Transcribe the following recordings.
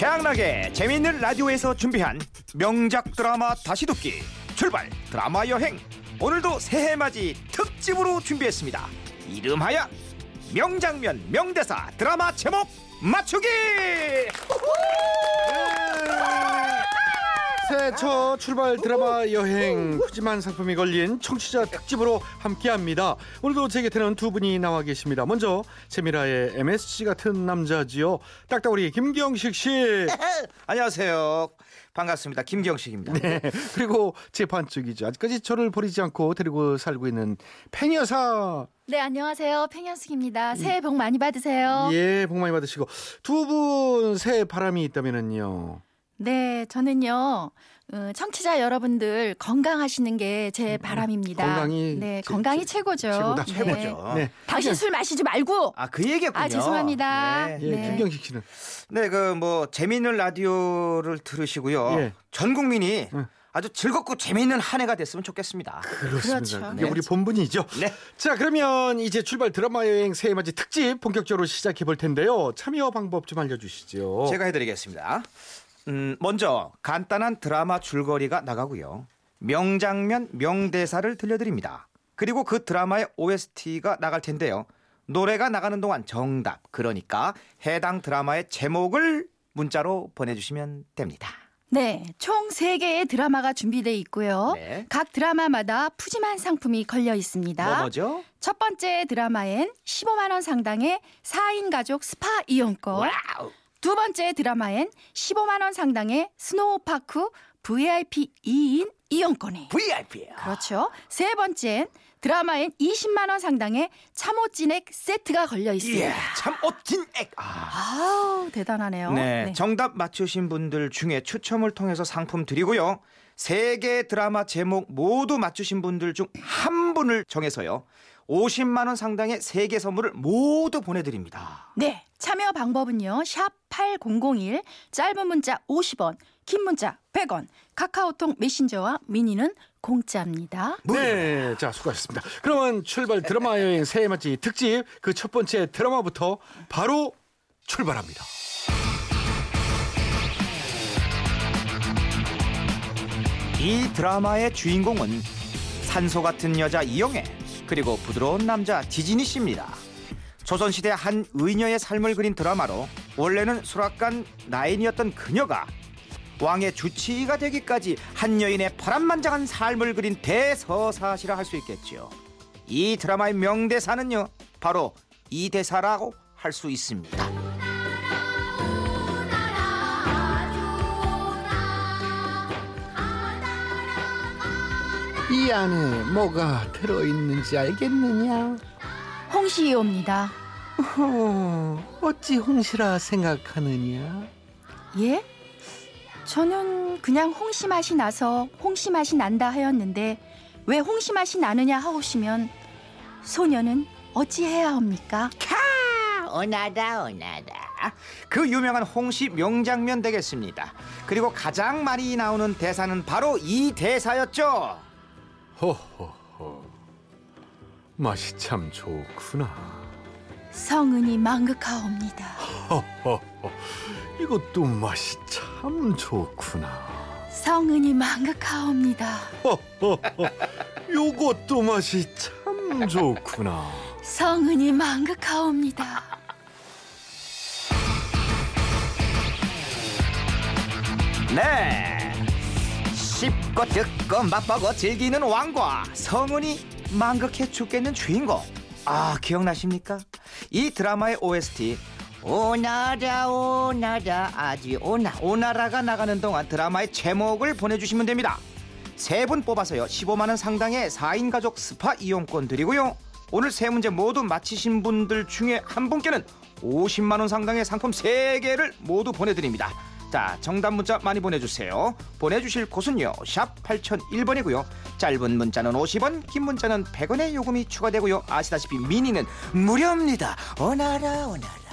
최양락의 재미있는 라디오에서 준비한 명작 드라마 다시 듣기 출발! 드라마 여행! 오늘도 새해 맞이 특집으로 준비했습니다. 이름하여 명장면 명대사 드라마 제목 맞추기 새해 첫 출발 드라마 여행 푸짐한 상품이 걸린 청취자 특집으로 함께합니다. 오늘도 제 곁에는 두 분이 나와 계십니다. 먼저 세미라의 MSG 같은 남자지요. 딱따구리 김경식 씨. 안녕하세요 반갑습니다 김경식입니다 네. 그리고 제 반쪽이죠. 아직까지 저를 버리지 않고 데리고 살고 있는 팽여사. 네, 안녕하세요. 팽현숙입니다. 새해 복 많이 받으세요. 예, 복 많이 받으시고 두 분 새해 바람이 있다면은요. 네, 저는요. 어, 청취자 여러분들 건강하시는 게 제 바람입니다. 음, 건강이 네, 제- 건강이 제- 최고죠. 최고다. 네. 최고죠 네. 당신 술 마시지 말고. 아 그 얘기였군요 아, 죄송합니다. 네. 예, 네. 김경식 씨는 네, 그 뭐 재미있는 라디오를 들으시고요. 예. 전 국민이 응. 아주 즐겁고 재미있는 한 해가 됐으면 좋겠습니다. 그렇습니다. 그렇죠. 이게 네. 우리 본분이죠. 네. 자, 그러면 이제 출발 드라마 여행 새해 맞이 특집 본격적으로 시작해 볼 텐데요. 참여 방법 좀 알려 주시죠. 제가 해 드리겠습니다. 음, 먼저 간단한 드라마 줄거리가 나가고요. 명장면, 명대사를 들려드립니다. 그리고 그 드라마의 OST가 나갈 텐데요. 노래가 나가는 동안 정답, 그러니까 해당 드라마의 제목을 문자로 보내주시면 됩니다. 네, 총 3개의 드라마가 준비되어 있고요. 네. 각 드라마마다 푸짐한 상품이 걸려 있습니다. 뭐 뭐죠? 첫 번째 드라마엔 15만 원 상당의 4인 가족 스파 이용권. 와우! 두 번째 드라마엔 15만 원 상당의 스노우파크 VIP 2인 이용권이. VIP야. 그렇죠. 세 번째엔 드라마엔 20만 원 상당의 참호진액 세트가 걸려 있습니다. 예, 참 어진 액. 아. 아우 대단하네요. 네, 정답 맞추신 분들 중에 추첨을 통해서 상품 드리고요. 세 개 드라마 제목 모두 맞추신 분들 중 한 분을 정해서요. 50만 원 상당의 세 개 선물을 모두 보내드립니다. 네, 참여 방법은요. 샵 8001, 짧은 문자 50원, 긴 문자 100원, 카카오톡 메신저와 미니는 공짜입니다. 네, 자 수고하셨습니다. 그러면 출발 드라마 여행 새해맞이 특집 그 첫 번째 드라마부터 바로 출발합니다. 이 드라마의 주인공은 산소 같은 여자 이영애 그리고 부드러운 남자 지진이 씨입니다. 조선시대 한 의녀의 삶을 그린 드라마로 원래는 수락관 나인이었던 그녀가 왕의 주치의가 되기까지 한 여인의 파란만장한 삶을 그린 대서사시라 할 수 있겠지요. 이 드라마의 명대사는요 바로 이 대사라고 할 수 있습니다. 이 안에 뭐가 들어있는지 알겠느냐? 홍시이옵니다. 어, 어찌 홍시라 생각하느냐? 예? 저는 그냥 홍시 맛이 나서 홍시 맛이 난다 하였는데 왜 홍시 맛이 나느냐 하오시면 소녀는 어찌해야 합니까? 캬 오나다 오나다 그 유명한 홍시 명장면 되겠습니다 그리고 가장 많이 나오는 대사는 바로 이 대사였죠 허허허, 맛이 참 좋구나. 성은이 망극하옵니다. 허허허, 이것도 맛이 참 좋구나. 성은이 망극하옵니다. 허허허, 요것도 맛이 참 좋구나. 성은이 망극하옵니다. 네 씹고 듣고 맛보고 즐기는 왕과 성은이 망극해 죽겠는 주인공. 아 기억나십니까? 이 드라마의 OST 오나라 오나라 아주 오나 오나라가 나가는 동안 드라마의 제목을 보내주시면 됩니다. 세 분 뽑아서요 15만원 상당의 4인 가족 스파 이용권 드리고요. 오늘 세 문제 모두 맞히신 분들 중에 한 분께는 50만원 상당의 상품 3개를 모두 보내드립니다 자 정답 문자 많이 보내주세요. 보내주실 곳은요 샵 8001번이고요. 짧은 문자는 50원 긴 문자는 100원의 요금이 추가되고요. 아시다시피 미니는 무료입니다. 오나라 오나라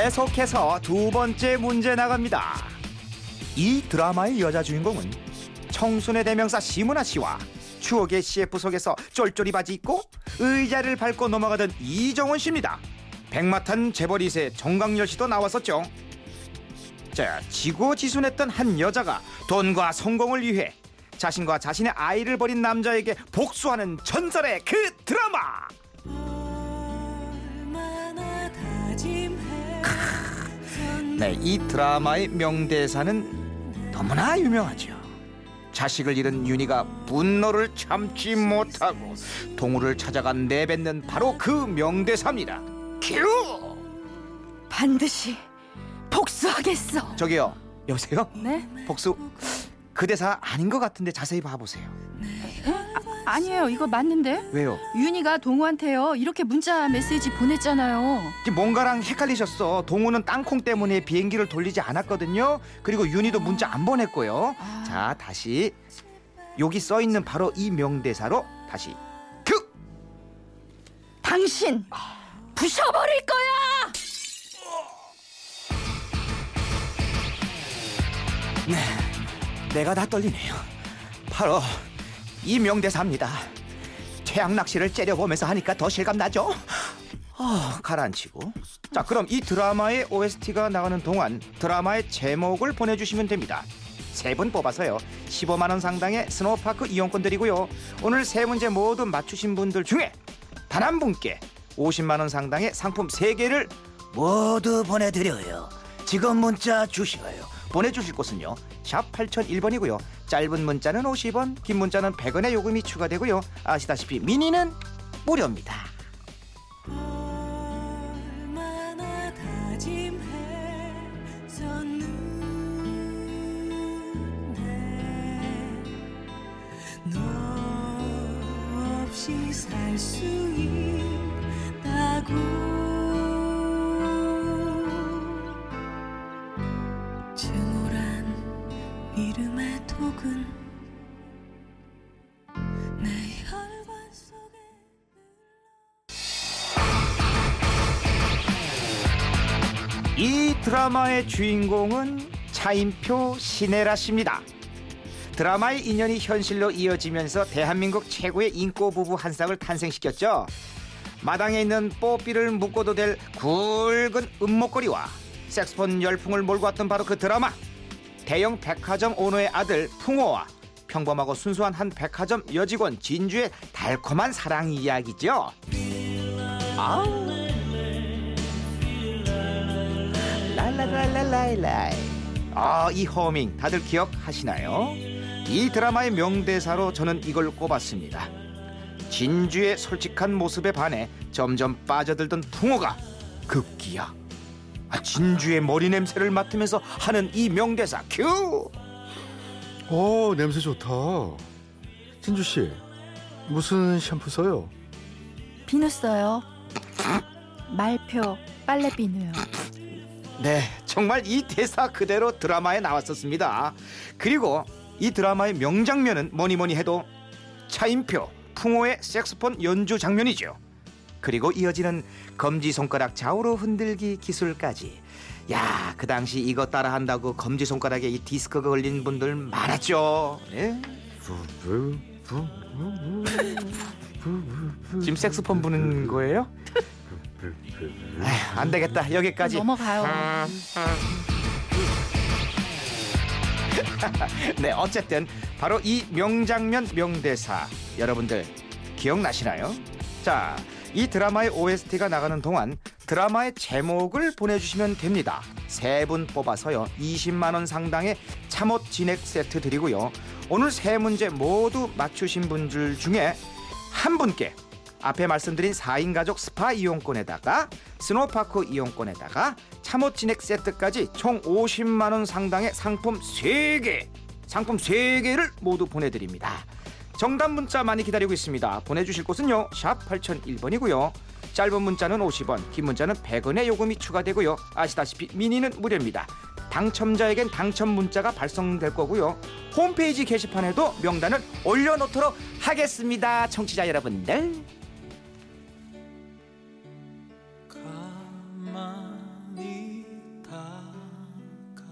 계속해서 두 번째 문제 나갑니다. 이 드라마의 여자 주인공은 청순의 대명사 시문아 씨와 추억의 CF 속에서 쫄쫄이 바지 입고 의자를 밟고 넘어가던 이정원 씨입니다. 백마탄 재벌이세 정강열 씨도 나왔었죠. 자, 지고지순했던 한 여자가 돈과 성공을 위해 자신과 자신의 아이를 버린 남자에게 복수하는 전설의 그 드라마. 네, 이 드라마의 명대사는 너무나 유명하죠. 자식을 잃은 윤희가 분노를 참지 못하고 동우를 찾아가 내뱉는 바로 그 명대사입니다. 큐! 반드시 복수하겠어. 저기요, 여보세요? 네? 복수 그 대사 아닌 것 같은데 자세히 봐보세요. 아니에요. 이거 맞는데? 왜요? 윤희가 동우한테요. 이렇게 문자 메시지 보냈잖아요. 뭔가랑 헷갈리셨어. 동우는 땅콩 때문에 비행기를 돌리지 않았거든요. 그리고 윤희도 문자 안 보냈고요. 아. 자, 다시 여기 써 있는 바로 이 명대사로 다시 큐. 당신 부셔버릴 거야. 내가 다 떨리네요. 바로 이 명대사입니다. 최악 낚시를 째려보면서 하니까 더 실감 나죠? 아, 가라앉히고. 자, 그럼 이 드라마의 OST가 나가는 동안 드라마의 제목을 보내주시면 됩니다. 세 분 뽑아서요. 15만 원 상당의 스노우파크 이용권 드리고요. 오늘 세 문제 모두 맞추신 분들 중에 단 한 분께 50만 원 상당의 상품 세 개를 모두 보내드려요. 지금 문자 주시어요. 보내주실 곳은요. 샵 8001번이고요. 짧은 문자는 50원, 긴 문자는 100원의 요금이 추가되고요. 아시다시피 미니는 무료입니다. 얼마나 다짐했었는데 너 없이 살수 있다고 이 드라마의 주인공은 차인표 신혜라 씨입니다. 드라마의 인연이 현실로 이어지면서 대한민국 최고의 인꼬 부부 한 쌍을 탄생시켰죠. 마당에 있는 뽀삐를 묶어도 될 굵은 은목걸이와 색스폰 열풍을 몰고 왔던 바로 그 드라마. 대형 백화점 오너의 아들 풍호와 평범하고 순수한 한 백화점 여직원 진주의 달콤한 사랑 이야기죠. 아우. 랄랄랄랄랄랄. 아, 이 허밍 다들 기억하시나요? 이 드라마의 명대사로 저는 이걸 꼽았습니다. 진주의 솔직한 모습에 반해 점점 빠져들던 풍호가 급기야 아, 진주의 머리 냄새를 맡으면서 하는 이 명대사 큐! 어 냄새 좋다. 진주 씨 무슨 샴푸 써요? 비누 써요. 말표 빨래 비누요. 네, 정말 이 대사 그대로 드라마에 나왔었습니다. 그리고 이 드라마의 명장면은 뭐니 뭐니 해도 차인표, 풍호의 색소폰 연주 장면이죠. 그리고 이어지는 검지 손가락 좌우로 흔들기 기술까지. 야, 그 당시 이거 따라 한다고 검지 손가락에 이 디스크가 걸린 분들 많았죠. 네? 지금 색소폰 부는 거예요? 에휴, 안 되겠다. 여기까지. 넘어가요. 네, 어쨌든 바로 이 명장면 명대사 여러분들 기억나시나요? 자, 이 드라마의 OST가 나가는 동안 드라마의 제목을 보내주시면 됩니다. 세 분 뽑아서요 20만 원 상당의 참옷 진액 세트 드리고요. 오늘 세 문제 모두 맞추신 분들 중에 한 분께 앞에 말씀드린 4인 가족 스파 이용권에다가 스노파크 이용권에다가 참옻 진액 세트까지 총 50만 원 상당의 상품 3개 상품 3개를 모두 보내드립니다. 정답 문자 많이 기다리고 있습니다. 보내주실 곳은요. 샵 8001번이고요. 짧은 문자는 50원, 긴 문자는 100원의 요금이 추가되고요. 아시다시피 미니는 무료입니다. 당첨자에겐 당첨 문자가 발송될 거고요. 홈페이지 게시판에도 명단을 올려놓도록 하겠습니다. 청취자 여러분들. 가만히 다가가